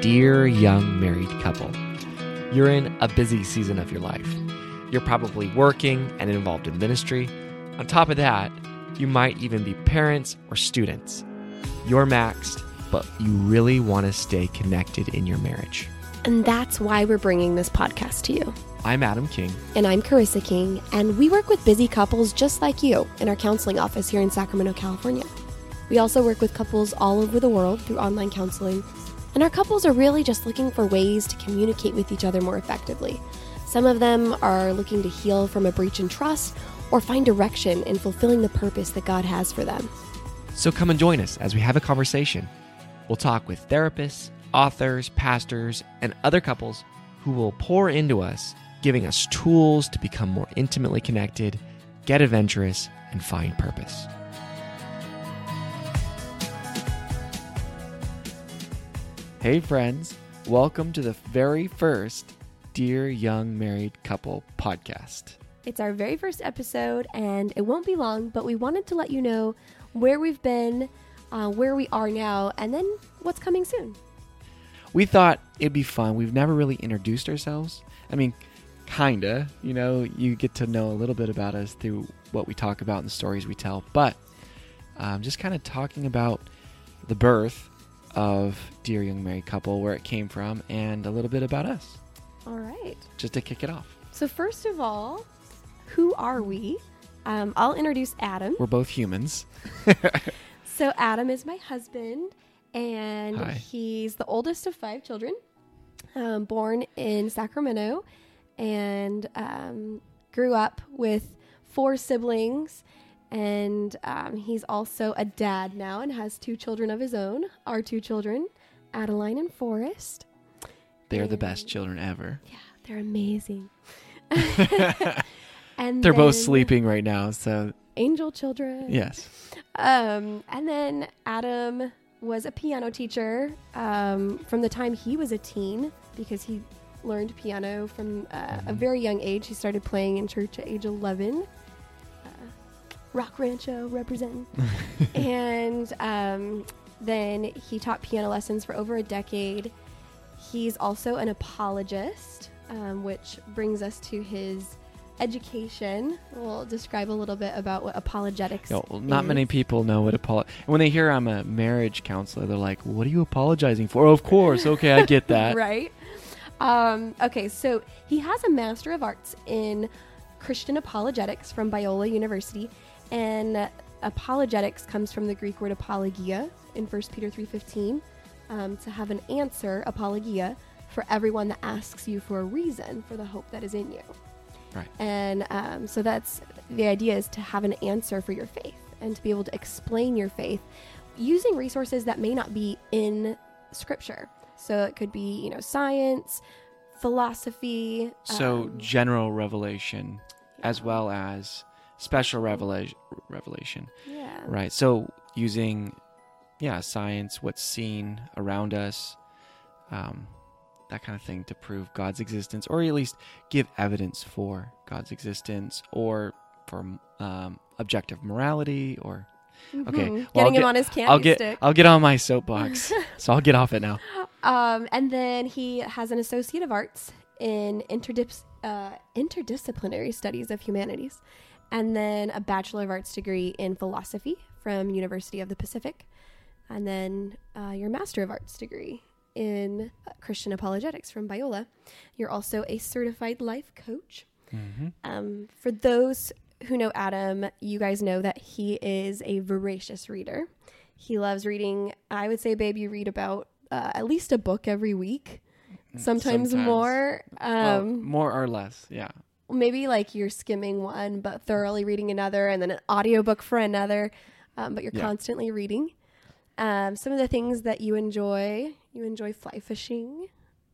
Dear Young Married Couple. You're in a busy season of your life. You're probably working and involved in ministry. On top of that, you might even be parents or students. You're maxed, but you really want to stay connected in your marriage. And that's why we're bringing this podcast to you. I'm Adam King. And I'm Carissa King, and we work with busy couples just like you in our counseling office here in Sacramento, California. We also work with couples all over the world through online counseling, and our couples are really just looking for ways to communicate with each other more effectively. Some of them are looking to heal from a breach in trust or find direction in fulfilling the purpose that God has for them. So come and join us as we have a conversation. We'll talk with therapists, authors, pastors, and other couples who will pour into us giving us tools to become more intimately connected, get adventurous, and find purpose. Hey, friends, welcome to the very first Dear Young Married Couple podcast. It's our very first episode, and it won't be long, but we wanted to let you know where we've been, uh, where we are now, and then what's coming soon. We thought it'd be fun. We've never really introduced ourselves. I mean, kinda. You know, you get to know a little bit about us through what we talk about and the stories we tell. But um, just kind of talking about the birth of Dear Young Married Couple, where it came from, and a little bit about us. All right. Just to kick it off. So, first of all, who are we? Um, I'll introduce Adam. We're both humans. so, Adam is my husband, and Hi. he's the oldest of five children, um, born in Sacramento, and um, grew up with four siblings. And um, he's also a dad now and has two children of his own. Our two children, Adeline and Forrest. They're the best children ever. Yeah, they're amazing. and They're both sleeping right now, so Angel children. yes. Um, and then Adam was a piano teacher um, from the time he was a teen because he learned piano from uh, a Mhm. very young age. He started playing in church at age 11. Rock Rancho representing. and um, then he taught piano lessons for over a decade. He's also an apologist, um, which brings us to his education. We'll describe a little bit about what apologetics No, well, not is. many people know what apolo. When they hear I'm a marriage counselor, they're like, "What are you apologizing for?" Oh, of course. Okay, I get that. right? Um, okay, so he has a Master of Arts in Christian Apologetics from Biola University, and apologetics comes from the Greek word apologia in 1 Peter 3.15, um, to have an answer, apologia, for everyone that asks you for a reason for the hope that is in you. Right. And um, so that's the idea is to have an answer for your faith and to be able to explain your faith using resources that may not be in scripture. So it could be, you know, science, philosophy. So um, general revelation, as well as special revelation. Revelation, yeah. right? So using, yeah, science, what's seen around us, um, that kind of thing to prove God's existence, or at least give evidence for God's existence, or for um, objective morality, or Okay, Mhm. well, I'll Getting him get- on his candy I'll get stick. I'll get on my soapbox, so I'll get off it now. Um, and then he has an Associate of Arts in interdis- uh, interdisciplinary studies of humanities, and then a Bachelor of Arts degree in philosophy from University of the Pacific, and then uh, your Master of Arts degree in uh, Christian apologetics from Biola. You're also a certified life coach. hmm Um, for those who know Adam, you guys know that he is a voracious reader. He loves reading. I would say, babe, you read about uh, at least a book every week, sometimes, Sometimes. more. Well, Um, more or less, yeah. Maybe like you're skimming one, but thoroughly reading another, and then an audiobook for another. Um, but you're Yeah. constantly reading. Um, some of the things that you enjoy, you enjoy fly fishing.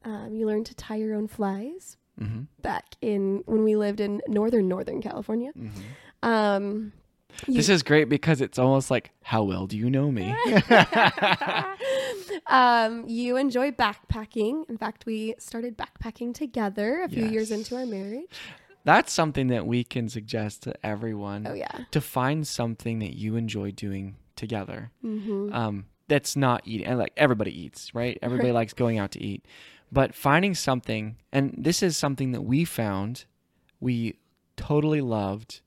Um, you learn to tie your own flies hmm back in when we lived in northern Northern California. hmm Um, This is great because it's almost like, how well do you know me? um, you enjoy backpacking. In fact, we started backpacking together a few years into our marriage. That's something that we can suggest to everyone Oh yeah. to find something that you enjoy doing together. Mm-hmm. Um, that's not eating. And like everybody eats, right? Everybody likes going out to eat, but finding something, and this is something that we found, we totally loved.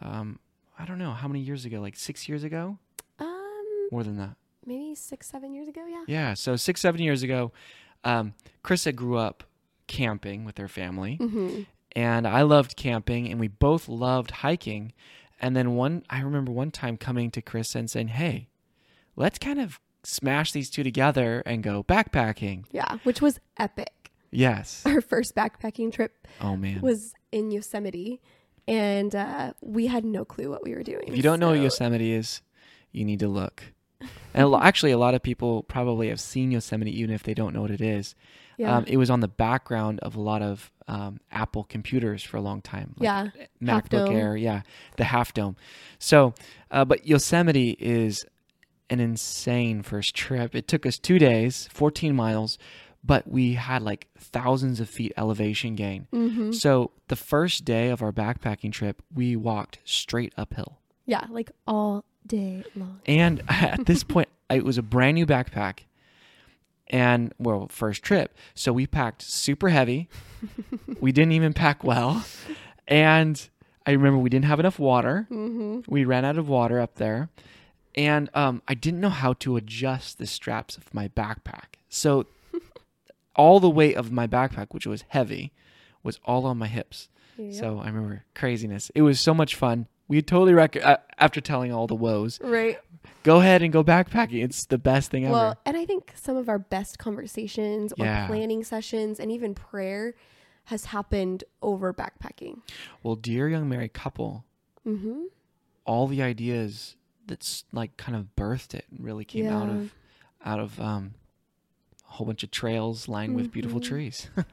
Um, I don't know how many years ago, like six years ago, Um, more than that. maybe six, seven years ago. Yeah. Yeah, so six, seven years ago, um, Krissa grew up camping with her family, Mm-hmm. And I loved camping, and we both loved hiking. And then one, I remember one time coming to Chris and saying, "Hey, let's kind of smash these two together and go backpacking." Yeah, which was epic. Yes. Our first backpacking trip Oh man. was in Yosemite, and uh, we had no clue what we were doing. If you don't know what Yosemite is, you need to look. And lo- actually, a lot of people probably have seen Yosemite, even if they don't know what it is. yeah, Um, it was on the background of a lot of um, Apple computers for a long time. like yeah, Half MacBook. Air, yeah, the Half Dome. So, uh, but Yosemite is an insane first trip. It took us two days, 14 miles, but we had like thousands of feet elevation gain. hmm So the first day of our backpacking trip, we walked straight uphill. yeah, like all day long. And at this point, it was a brand new backpack. And well, first trip. So we packed super heavy. we didn't even pack well. And I remember we didn't have enough water. Mm-hmm. We ran out of water up there. And um, I didn't know how to adjust the straps of my backpack. So all the weight of my backpack, which was heavy, was all on my hips. So I remember craziness. It was so much fun. We totally rec- uh, after telling all the woes, right. go ahead and go backpacking. It's the best thing ever. Well, and I think some of our best conversations or Yeah. planning sessions and even prayer has happened over backpacking. well, dear young married couple, Mm-hmm. all the ideas that's like kind of birthed it and really came out of out of um, a whole bunch of trails lined with beautiful Mhm. trees.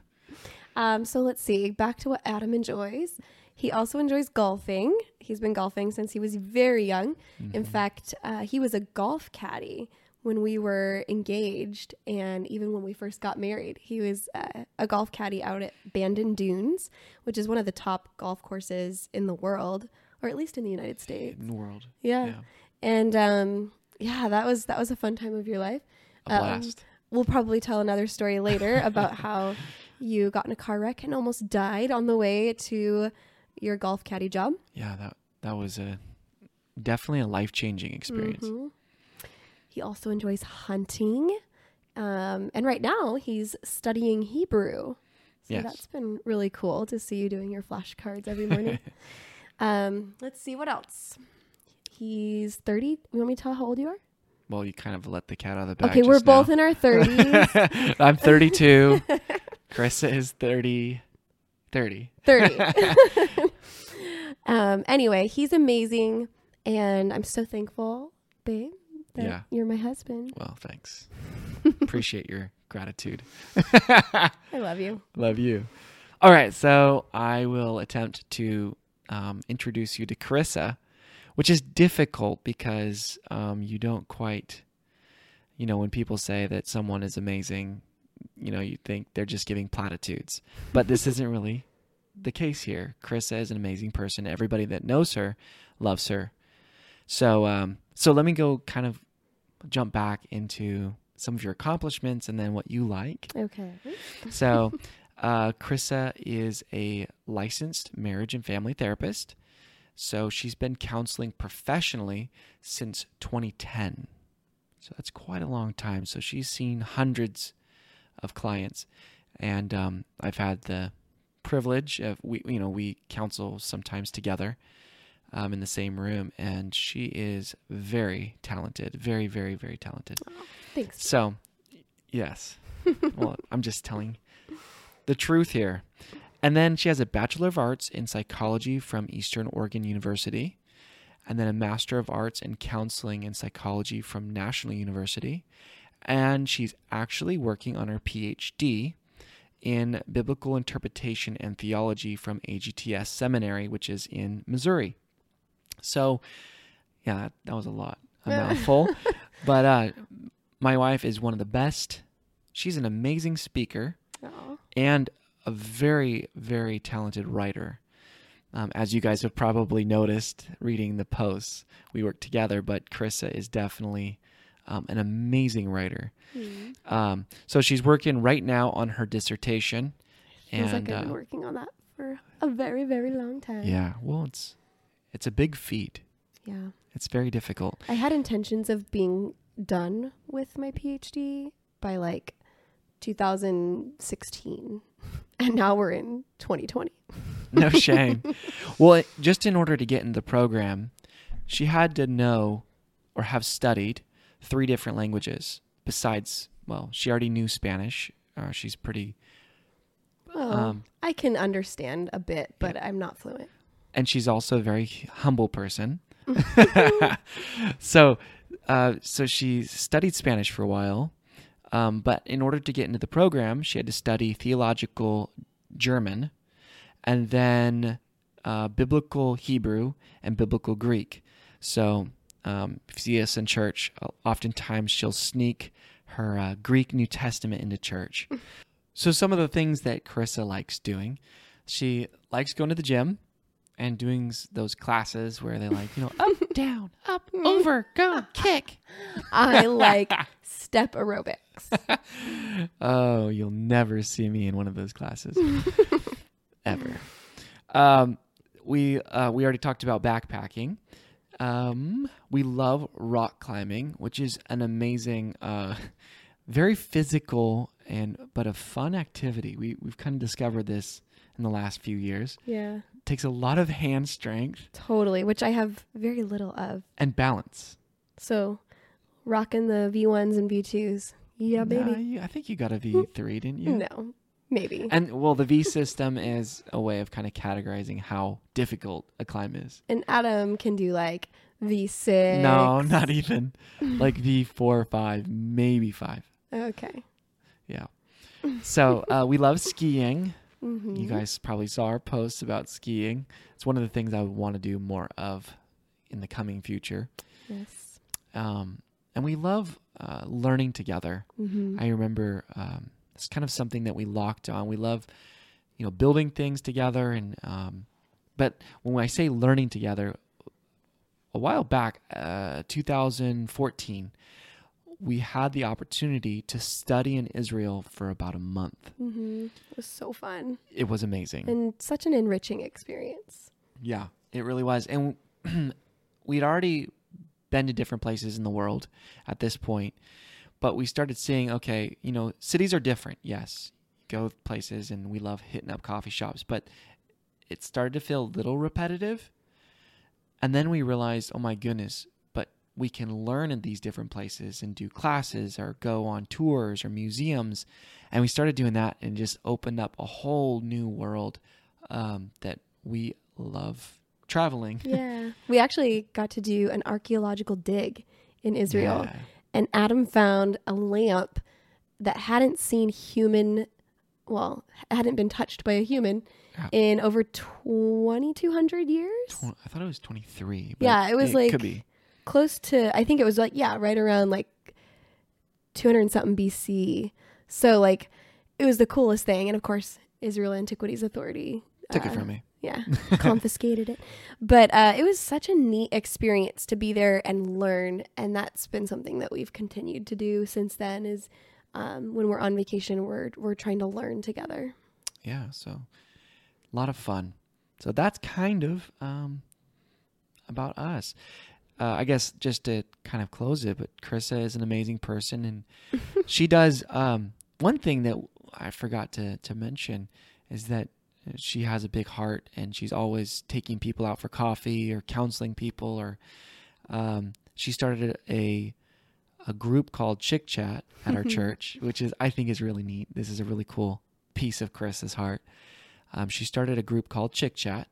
Um, so let's see. Back to what Adam enjoys. He also enjoys golfing. He's been golfing since he was very young. In Mhm. fact, uh, he was a golf caddy when we were engaged, and even when we first got married. He was uh, a golf caddy out at Bandon Dunes, which is one of the top golf courses in the world, or at least in the United States. in the world, Yeah, yeah, and um, yeah, that was that was a fun time of your life. a Um, blast. We'll probably tell another story later about how you got in a car wreck and almost died on the way to your golf caddy job. yeah, that that was a definitely a life changing experience. Mhm. He also enjoys hunting. Um, and right now he's studying Hebrew. So Yes. that's been really cool to see you doing your flashcards every morning. um, let's see what else. He's 30. You want me to tell how old you are? Well, you kind of let the cat out of the bag. okay, we're now. both in our 30s. I'm 32. Carissa is 30. 30. 30. um, anyway, he's amazing. And I'm so thankful, babe, that Yeah. you're my husband. Well, thanks. Appreciate your gratitude. I love you. Love you. All right, so I will attempt to um, introduce you to Carissa, which is difficult because um, you don't quite, you know, when people say that someone is amazing, you know, you think they're just giving platitudes. But this isn't really the case here. Carissa is an amazing person. Everybody that knows her loves her. So, um, so let me go kind of jump back into some of your accomplishments and then what you like. Okay. So, uh, Krissa is a licensed marriage and family therapist. So, she's been counseling professionally since 2010. So, that's quite a long time. So, she's seen hundreds of clients. And um, I've had the privilege of, we, you know, we counsel sometimes together um, in the same room. And she is very talented, very, very, very talented. Thanks. So, yes. well, I'm just telling the truth here. And then she has a Bachelor of Arts in Psychology from Eastern Oregon University, and then a Master of Arts in Counseling and Psychology from National University. And she's actually working on her PhD in Biblical Interpretation and Theology from AGTS Seminary, which is in Missouri. So, yeah, that, was a lot, a mouthful. but uh, my wife is one of the best. She's an amazing speaker Aw. and a very, very talented writer. Um, as you guys have probably noticed reading the posts, we work together, but Carissa is definitely um, an amazing writer. Hmm. Um, so she's working right now on her dissertation. Feels and like I've been uh, working on that for a very, very long time. yeah, well, it's it's a big feat. Yeah. It's very difficult. I had intentions of being done with my PhD by like 2016. And now we're in 2020. No shame. well, it, just in order to get in the program, she had to know or have studied three different languages besides. Well, she already knew Spanish. Uh, she's pretty, Oh, um, I can understand a bit, but I'm not fluent. and she's also a very humble person. so, uh, so she studied Spanish for a while, um, but in order to get into the program, she had to study theological German, and then uh, biblical Hebrew and biblical Greek. So, um, if you see us in church, uh, oftentimes she'll sneak her uh, Greek New Testament into church. So, some of the things that Carissa likes doing, she likes going to the gym and doing those classes where they like, you know, up, down, up, over, go, kick. I like step aerobics. Oh, you'll never see me in one of those classes ever. Um, we uh, we already talked about backpacking. Um, we love rock climbing, which is an amazing, uh, very physical and but a fun activity. We we've kind of discovered this in the last few years. Yeah, takes a lot of hand strength totally, which I have very little of. and balance. So, rocking the V1s and V2s. Yeah, Nah, baby. you- I think you got a V three, didn't you? No, maybe. And well, the V system is a way of kind of categorizing how difficult a climb is. And Adam can do like V6. No, not even like V four, or five, maybe five. Okay. Yeah. So uh, we love skiing. hmm You guys probably saw our posts about skiing. It's one of the things I want to do more of in the coming future. Yes. Um, and we love uh, learning together. hmm I remember um, it's kind of something that we locked on. We love, you know, building things together, and um, but when I say learning together, a while back, uh, 2014, we had the opportunity to study in Israel for about a month. hmm It was so fun It was amazing. and such an enriching experience. Yeah, it really was. And we'd already been to different places in the world at this point, but we started seeing okay, you know, cities are different. Yes, go places and we love hitting up coffee shops, but it started to feel a little repetitive. And then we realized, oh my goodness, but we can learn in these different places and do classes or go on tours or museums. And we started doing that and just opened up a whole new world um, that we love traveling. Yeah. we actually got to do an archaeological dig in Israel. Yeah. And Adam found a lamp that hadn't seen human, well, hadn't been touched by a human Yeah. in over 2,200 years. I thought it was 23. but Yeah, it was like- could be. Close to, I think it was like, yeah, right around like 200 and something BC. So, like, it was the coolest thing. And of course, Israel Antiquities Authority Took it uh, from me. Yeah, confiscated it. But uh, it was such a neat experience to be there and learn, and that's been something that we've continued to do since then. Is um, when we're on vacation, we're we're trying to learn together. Yeah, so a lot of fun. So that's kind of um, about us. Uh, I guess just to kind of close it, but Carissa is an amazing person, and she does um, one thing that I forgot to to mention is that she has a big heart, and she's always taking people out for coffee or counseling people, or um, she started a a group called Chick Chat at our church, which is I think is really neat. This is a really cool piece of Chris's heart. Um, she started a group called Chick Chat,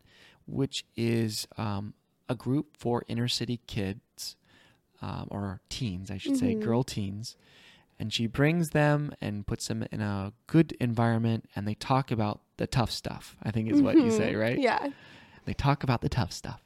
which is um, a group for inner city kids um, or teens, I should say, Mhm. girl teens. And she brings them and puts them in a good environment, and they talk about the tough stuff. I think is what you say, Mhm. right? Yeah. They talk about the tough stuff.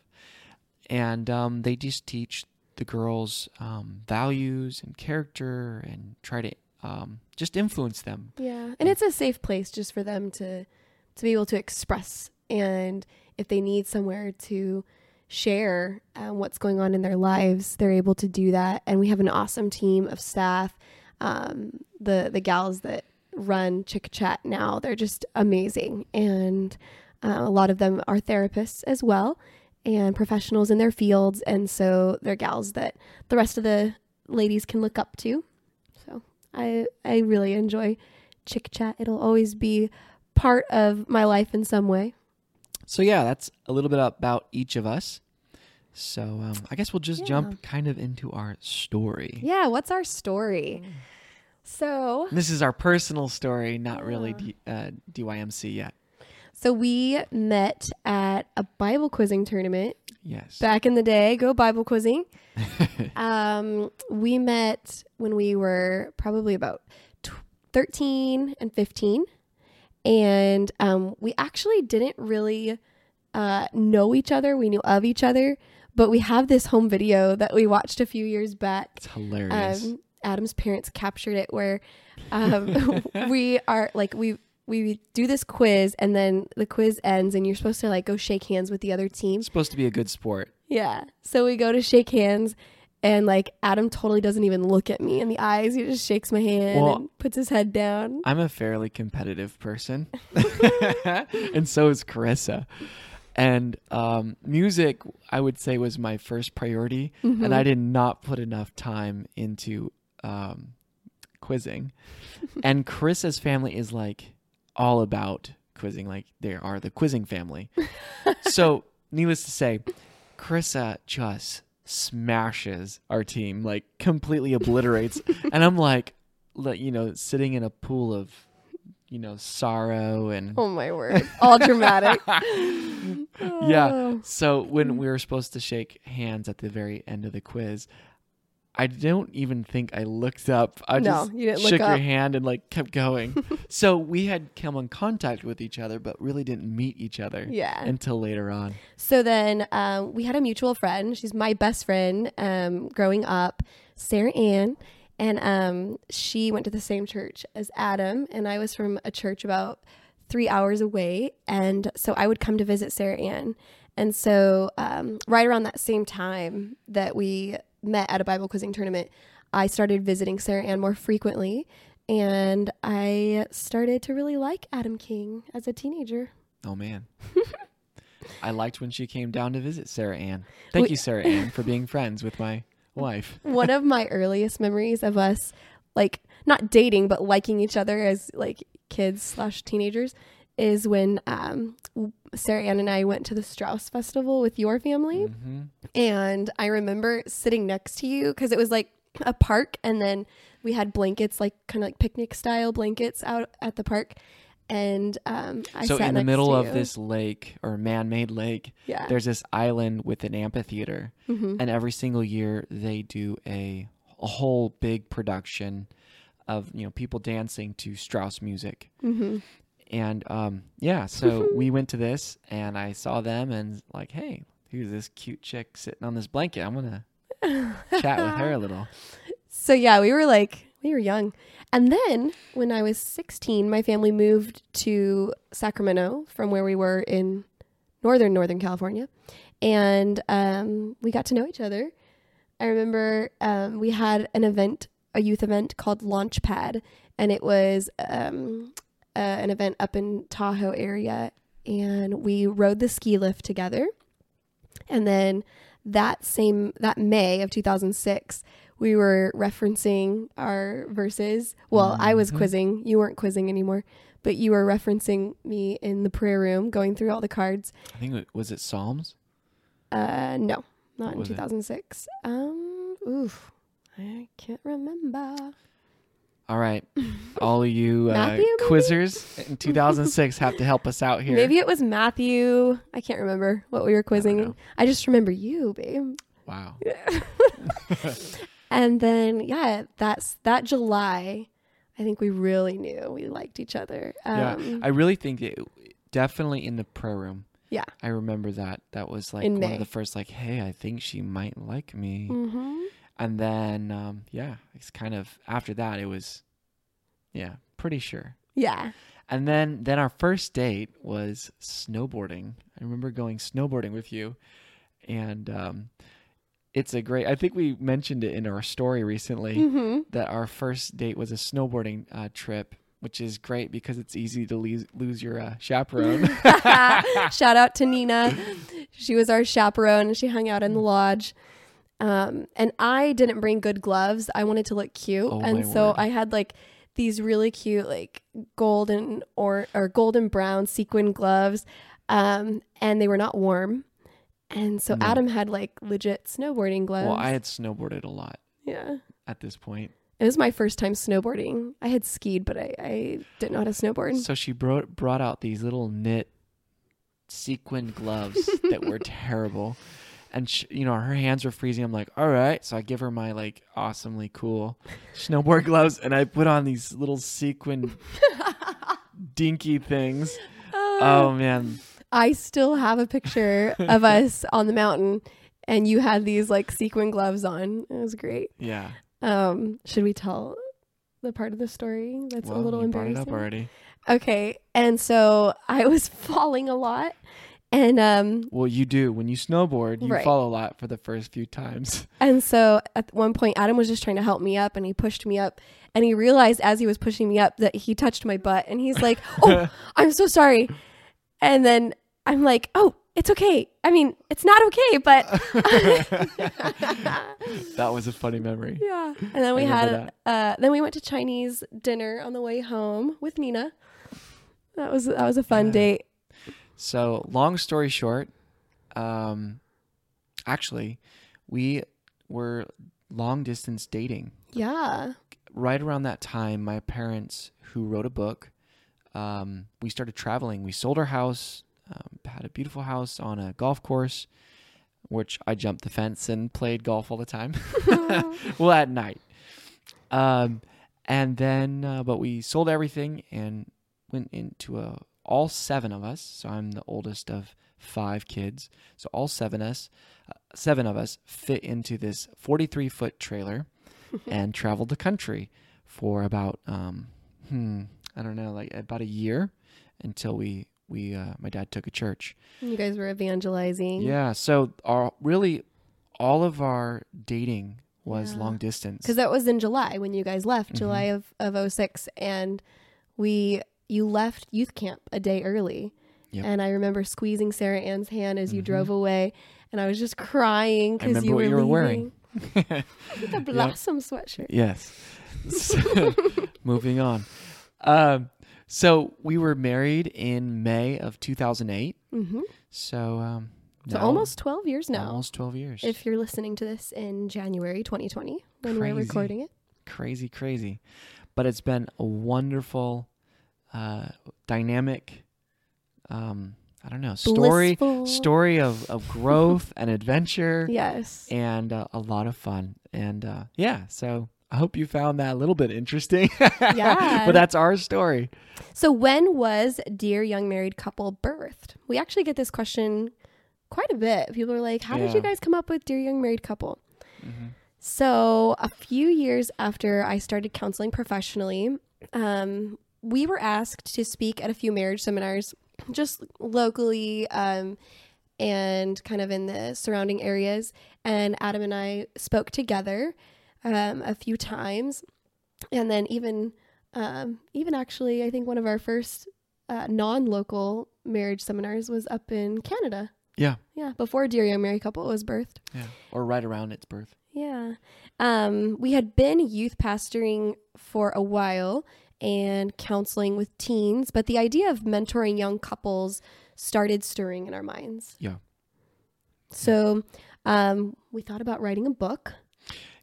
And um, they just teach the girls um, values and character and try to um, just influence them. Yeah. And it's a safe place just for them to to be able to express and if they need somewhere to share um, what's going on in their lives, they're able to do that. And we have an awesome team of staff. Um, the the gals that run Chick Chat now, they're just amazing, and uh, a lot of them are therapists as well and professionals in their fields, and so they're gals that the rest of the ladies can look up to. So I I really enjoy Chick Chat. It'll always be part of my life in some way. So yeah, that's a little bit about each of us. So um, I guess we'll just Yeah. jump kind of into our story. Yeah, what's our story? So, This is our personal story, not really D- uh, DYMC yet. so we met at a Bible quizzing tournament Yes. back in the day. Go Bible quizzing. um, we met when we were probably about tw- 13 and 15. And um, we actually didn't really uh, know each other. We knew of each other. But we have this home video that we watched a few years back. it's hilarious. Um, Adam's parents captured it where um, we are like, we. We do this quiz and then the quiz ends and you're supposed to like go shake hands with the other team. it's supposed to be a good sport. Yeah. So we go to shake hands, and like Adam totally doesn't even look at me in the eyes. He just shakes my hand Well- and puts his head down. I'm a fairly competitive person, and so is Carissa. And um, music, I would say, was my first priority, and I did not put enough time into um, quizzing. and Carissa's family is like all about quizzing, like they are the quizzing family. so, needless to say, Carissa just smashes our team, like completely obliterates. and I'm like, like, you know, sitting in a pool of, you know, sorrow and Oh my word! All dramatic. yeah. Oh. So when we were supposed to shake hands at the very end of the quiz, I don't even think I looked up. I No, just you didn't shook your hand and like kept going. so we had come in contact with each other, but really didn't meet each other Yeah. until later on. So then um, we had a mutual friend. She's my best friend um, growing up, Sarah Ann. And um, she went to the same church as Adam. And I was from a church about three hours away. And so I would come to visit Sarah Ann. And so um, right around that same time that we met at a Bible quizzing tournament, I started visiting Sarah Ann more frequently. And I started to really like Adam King as a teenager. Oh man. I liked when she came down to visit Sarah Ann. Thank We- you, Sarah Ann, for being friends with my wife. one of my earliest memories of us like not dating but liking each other as like kids slash teenagers is when um sarah ann and i went to the strauss festival with your family hmm and i remember sitting next to you because it was like a park and then we had blankets like kind of like picnic style blankets out at the park and um i so sat in the middle of this lake or man-made lake, yeah there's this island with an amphitheater, Mhm. and every single year they do a a whole big production of you know people dancing to Strauss music. Mhm. And um, yeah, so we went to this, and I saw them, and like, hey, who's this cute chick sitting on this blanket? I'm gonna chat with her a little. So yeah, we were like we were young. And then when I was 16, my family moved to Sacramento from where we were in northern northern California. And um, we got to know each other. I remember um, we had an event, a youth event called Launchpad, and it was um, uh, an event up in Tahoe area, and we rode the ski lift together. And then that same that May of 2006, we were referencing our verses. Well, I was Mhm. quizzing, you weren't quizzing anymore, but you were referencing me in the prayer room, going through all the cards. I think it was it Psalms. Uh, no, not What in was it? 2006. Um, oof, I can't remember. All right, all of you uh, Matthew, quizzers in 2006 have to help us out here. Maybe it was Matthew. I can't remember what we were quizzing. know. I, just remember you, babe. Wow. And then yeah, that's that July. I think we really knew we liked each other. yeah, Um, I really think it definitely in the prayer room. Yeah. I remember that. That was like In one May. of the first like, hey, I think she might like me. mhm. And then um yeah, it's kind of after that it was yeah, pretty sure. Yeah. And then then our first date was snowboarding. I remember going snowboarding with you. and um, it's a great. I think we mentioned it in our story recently hmm that our first date was a snowboarding uh, trip, which is great because it's easy to lose lose your uh, chaperone. Shout out to Nina. She was our chaperone and she hung out in the lodge. Um, and I didn't bring good gloves. I wanted to look cute. Oh, and so word. I had like these really cute, like golden or, or golden brown sequin gloves. Um, and they were not warm. And so No. Adam had like legit snowboarding gloves. well, I had snowboarded a lot yeah. at this point, It was my first time snowboarding. I had skied, but I, I didn't know how to snowboard. so she brought brought out these little knit sequin gloves that were terrible. And sh you know her hands were freezing. I'm like, all right. So I give her my like awesomely cool snowboard gloves, and I put on these little sequin dinky things. Oh man, I still have a picture of us on the mountain and you had these like sequin gloves on. It was great. yeah. Um, should we tell the part of the story that's well, a little embarrassing? it up already. Okay. And so I was falling a lot and um Well, you do when you snowboard. You Right. fall a lot for the first few times. and so at one point Adam was just trying to help me up and he pushed me up and he realized as he was pushing me up that he touched my butt and he's like, "Oh, I'm so sorry." And then I'm like, "Oh, it's okay. I mean, it's not okay, but that was a funny memory. Yeah. And then we had uh then we went to Chinese dinner on the way home with Nina. That was that was a fun Yeah. date. So, long story short, um, actually, we were long distance dating. Yeah. Right around that time, my parents, who wrote a book, um, we started traveling. We sold our house, um, had a beautiful house on a golf course, which I jumped the fence and played golf all the time. well, at night. Um, and then, uh, but we sold everything and went into a all seven of us. So I'm the oldest of five kids. So all seven us, uh, seven of us, fit into this 43 foot trailer and traveled the country for about, um, hmm, I don't know, like about a year until we we uh, my dad took a church. You guys were evangelizing. Yeah. So our really all of our dating was Yeah. long distance. Because that was in July when you guys left, Mhm. July of, of 06. And we you left youth camp a day early. Yep. And I remember squeezing Sarah Ann's hand as you Mhm. drove away. And I was just crying because you were you were wearing. the blossom sweatshirt. Yes. So, moving on. Um, so we were married in May of 2008. hmm So, um, So now- almost 12 years now. almost 12 years. if you're listening to this in January 2020 when Crazy. we're recording it. crazy, crazy. But it's been a wonderful, uh, dynamic, um, I don't know, story, Blissful. story of, of growth and adventure Yes. and uh, a lot of fun. And uh, yeah, so I hope you found that a little bit interesting. Yeah. but that's our story. So when was Dear Young Married Couple birthed? We actually get this question quite a bit. People are like, "How did you guys come up with Dear Young Married Couple?" Mhm. So a few years after I started counseling professionally, um, we were asked to speak at a few marriage seminars, just locally um, and kind of in the surrounding areas. And Adam and I spoke together um, a few times, and then even um, even actually, I think one of our first uh, non-local marriage seminars was up in Canada. Yeah. Yeah, before Dear Young Married Couple was birthed. Yeah. Or right around its birth. Yeah. Um, we had been youth pastoring for a while and counseling with teens, but the idea of mentoring young couples started stirring in our minds. Yeah. So um, we thought about writing a book.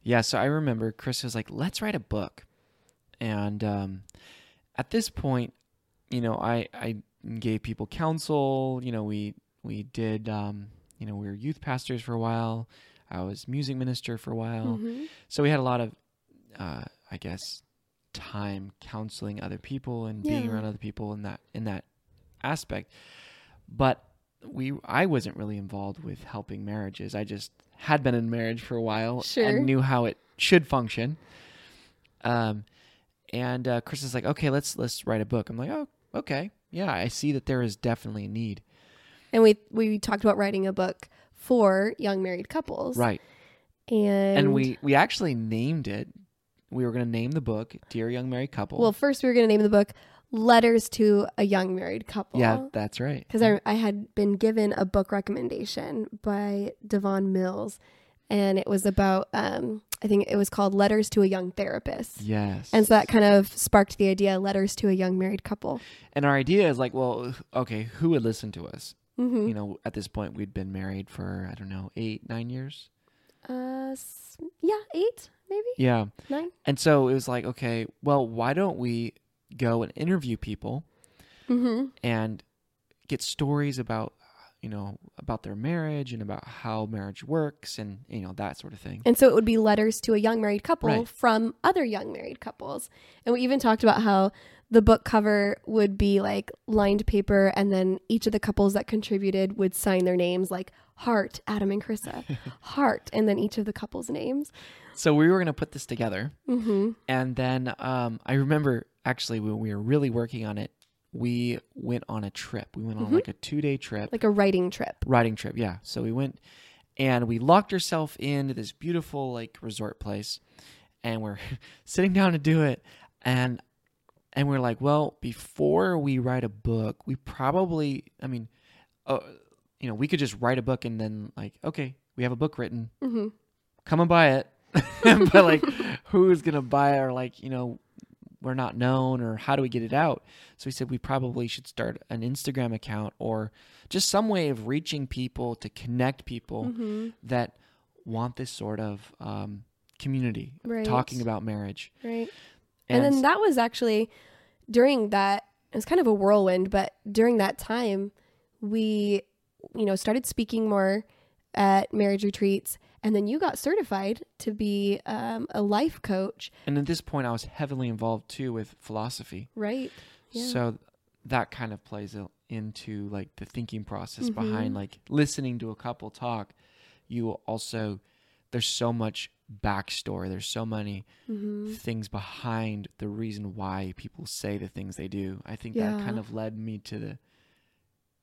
Yeah, so I remember Chris was like, "Let's write a book," and um, at this point, you know, I I gave people counsel. You know, we we did. Um, you know, we were youth pastors for a while. I was music minister for a while, Mhm. so we had a lot of, uh, I guess, time counseling other people and being around other people in that in that aspect. But we I wasn't really involved with helping marriages. I just had been in marriage for a while Sure. and knew how it should function. Um, and uh, Chris is like, okay, let's let's write a book. I'm like, oh, okay, yeah, I see that there is definitely a need. And we we talked about writing a book for young married couples. Right. And, And, we we actually named it. We were going to name the book "Dear Young Married Couple." well, first we were going to name the book Letters to a Young Married Couple. yeah, that's right. Because I, I had been given a book recommendation by Devon Mills, and it was about, um, I think it was called Letters to a Young Therapist. yes. And so that kind of sparked the idea Letters to a Young Married Couple. and our idea is like, well, okay, who would listen to us? Mm-hmm. You know, at this point, we'd been married for I don't know eight, nine years. Uh, s- yeah, eight, maybe? Yeah. Nine? And so it was like, okay, well, why don't we go and interview people Mm-hmm. and get stories about, you know, about their marriage and about how marriage works and, you know, that sort of thing. And so it would be letters to a young married couple Right. from other young married couples. And we even talked about how the book cover would be like lined paper, and then each of the couples that contributed would sign their names like Heart, Adam and Krissa, Heart, and then each of the couples' names. So we were going to put this together. Mm-hmm. And then um, I remember actually when we were really working on it, we went on a trip. We went on Mhm. like a two day trip, Like a writing trip. Writing trip. Yeah. So we went and we locked ourselves into this beautiful like resort place and we're sitting down to do it. And and we're like, well, before we write a book, we probably, I mean, uh, you know, we could just write a book and then like, okay, we have a book written Mm-hmm. come and buy it. but like, who's gonna buy it? Or like, you know, we're not known, or how do we get it out? So we said we probably should start an Instagram account or just some way of reaching people to connect people Mm-hmm. that want this sort of um, community Right. talking about marriage. Right. And, then that was actually during that, it was kind of a whirlwind, but during that time, we, you know, started speaking more at marriage retreats. And then you got certified to be um, a life coach, and at this point, I was heavily involved too with philosophy. right? Yeah. So that kind of plays into like the thinking process Mhm. behind like listening to a couple talk. You also there's so much backstory. There's so many hmm things behind the reason why people say the things they do. I think that kind of led me to the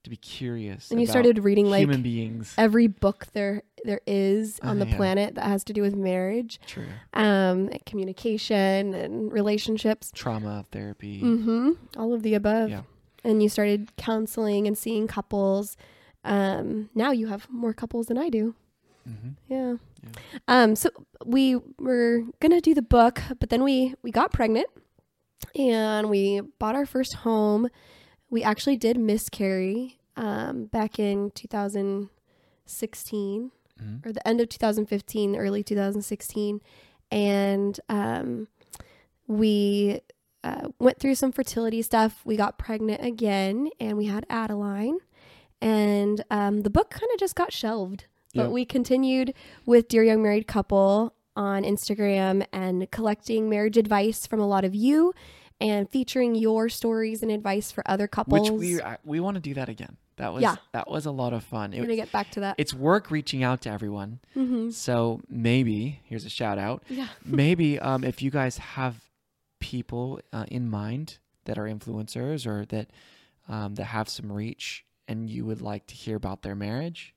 to be curious. And you started reading like human beings. every book there there is on Oh, the yeah. planet that has to do with marriage, True. um, communication, and relationships. Trauma therapy. Mm-hmm. All of the above. Yeah. And you started counseling and seeing couples. Um, now you have more couples than I do. hmm Yeah. Yeah. Um, so we were gonna do the book, but then we we got pregnant and we bought our first home. We actually did miscarry um, back in 2016 hmm or the end of 2015, early 2016, and um, we uh, went through some fertility stuff. We got pregnant again, and we had Adeline, and um, the book kind of just got shelved. But Yeah. we continued with Dear Young Married Couple on Instagram and collecting marriage advice from a lot of you, and featuring your stories and advice for other couples. Which we we want to do that again. That was Yeah. that was a lot of fun. We're It, gonna get back to that. it's work reaching out to everyone. hmm So maybe here's a shout out. Yeah. Maybe um, if you guys have people uh, in mind that are influencers or that um, that have some reach, and you would like to hear about their marriage,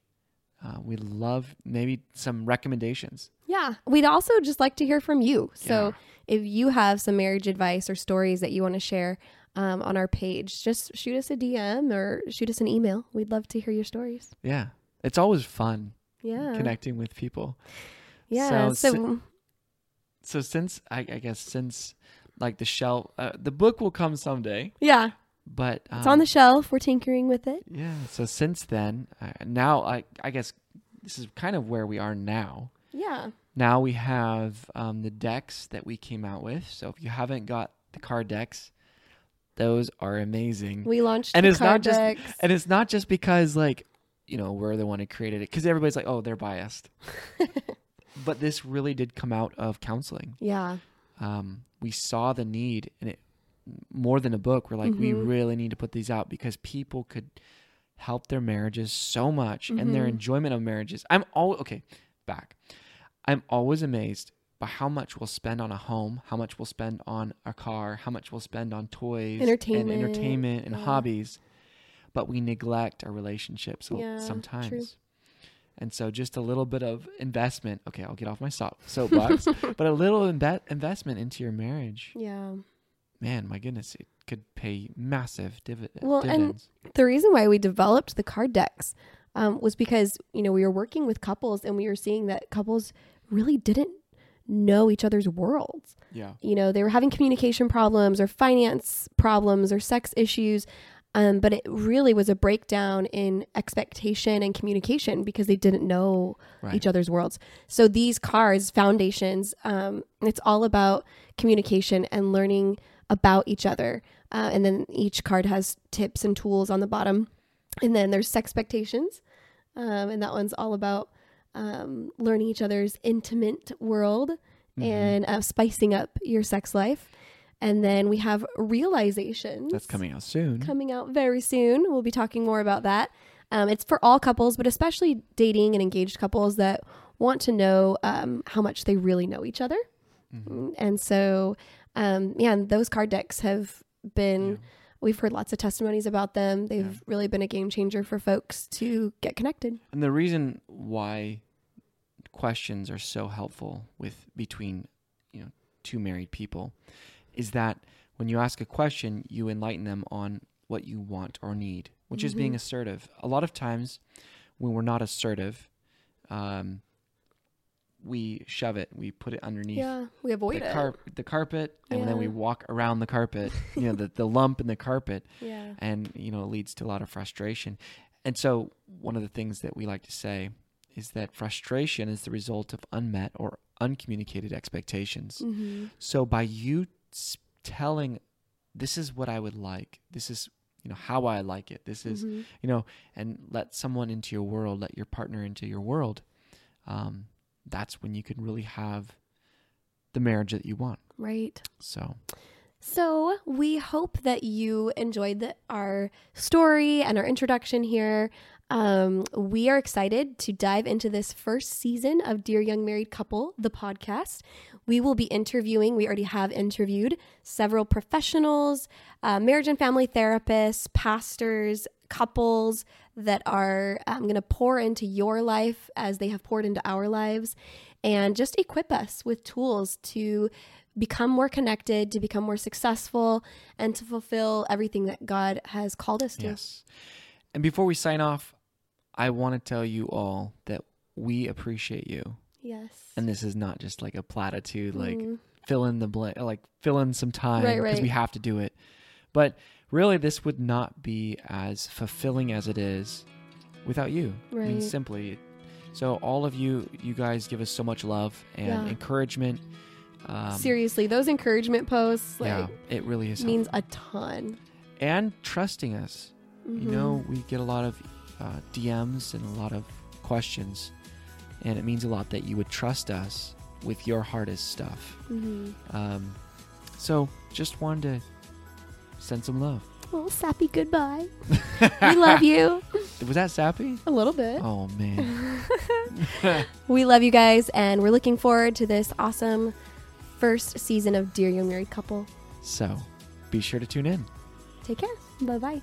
uh, we'd love maybe some recommendations. Yeah. We'd also just like to hear from you. So Yeah. If you have some marriage advice or stories that you want to share um, on our page, just shoot us a DM or shoot us an email. We'd love to hear your stories. Yeah, it's always fun Yeah. connecting with people. Yeah. So So, si- So since I, I guess since like the shelf, uh, the book will come someday, yeah, but um, it's on the shelf. We're tinkering with it. Yeah. So since then, uh, now I I guess this is kind of where we are now. Yeah. Now we have um, the decks that we came out with. So if you haven't got the card decks, those are amazing. We launched And it's not card just- and it's not just because like you know we're the one who created it, because everybody's like, oh, they're biased. but this really did come out of counseling. yeah. Um, we saw the need, and it more than a book. We're like, we Mhm. really need to put these out because people could help their marriages so much and their Mhm. enjoyment of marriages. I'm all okay. Back. I'm always amazed by how much we'll spend on a home, how much we'll spend on a car, how much we'll spend on toys, Entertainment, and entertainment, and yeah. hobbies, but we neglect our relationships Yeah, true. sometimes. And so just a little bit of investment. Okay, I'll get off my so- soapbox, but a little imbe- investment into your marriage. Yeah. Man, my goodness, it could pay massive divi- Well, and- dividends. The reason why we developed the card decks um, was because, you know, we were working with couples and we were seeing that couples really didn't know each other's worlds. yeah. You know, they were having communication problems or finance problems or sex issues. Um, but it really was a breakdown in expectation and communication because they didn't know Right. each other's worlds. So these cards, foundations, um, it's all about communication and learning about each other. Uh, and then each card has tips and tools on the bottom. And then there's sex expectations, um, and that one's all about um, learning each other's intimate world Mhm. and uh, spicing up your sex life. And then we have realizations. That's coming out soon. coming out very soon. We'll be talking more about that. Um, it's for all couples, but especially dating and engaged couples that want to know um, how much they really know each other. Mhm. And so, um, yeah, and those card decks have been, Yeah. We've heard lots of testimonies about them. They've Yeah. really been a game changer for folks to get connected. And the reason why questions are so helpful with between you know two married people is that when you ask a question, you enlighten them on what you want or need, which is being Mhm. assertive. A lot of times, when we're not assertive, um, we shove it, we put it underneath Yeah, we avoid the, it. car- the carpet, and then we walk around the carpet. you know, the the lump in the carpet yeah. and you know it leads to a lot of frustration and so one of the things that we like to say is that frustration is the result of unmet or uncommunicated expectations hmm so by you telling this is what i would like this is you know how i like it this is Mhm. you know and let someone into your world let your partner into your world um, that's when you can really have the marriage that you want Right. so So, we hope that you enjoyed the, our story and our introduction here. Um, we are excited to dive into this first season of Dear Young Married Couple, the podcast. We will be interviewing, we already have interviewed several professionals, uh, marriage and family therapists, pastors, couples that are um, going to pour into your life as they have poured into our lives and just equip us with tools to become more connected, to become more successful, and to fulfill everything that God has called us to. Yes. And before we sign off, I want to tell you all that we appreciate you. Yes. And this is not just like a platitude, like Mhm. fill in the blank, like fill in some time Right, because we have to do it. But really, this would not be as fulfilling as it is without you. I mean, simply. So all of you, you guys give us so much love and Yeah. encouragement. Um, Seriously, those encouragement posts like yeah, it really is. means helpful. a ton. and trusting us. You Mhm. know, we get a lot of uh, DMs and a lot of questions, and it means a lot that you would trust us with your hardest stuff. Mhm. Um, so, just wanted to send some love. Oh, sappy goodbye. we love you Was that sappy? a little bit. Oh man. We love you guys, and we're looking forward to this awesome first season of Dear Young Married Couple. so, be sure to tune in. Take care. Bye bye.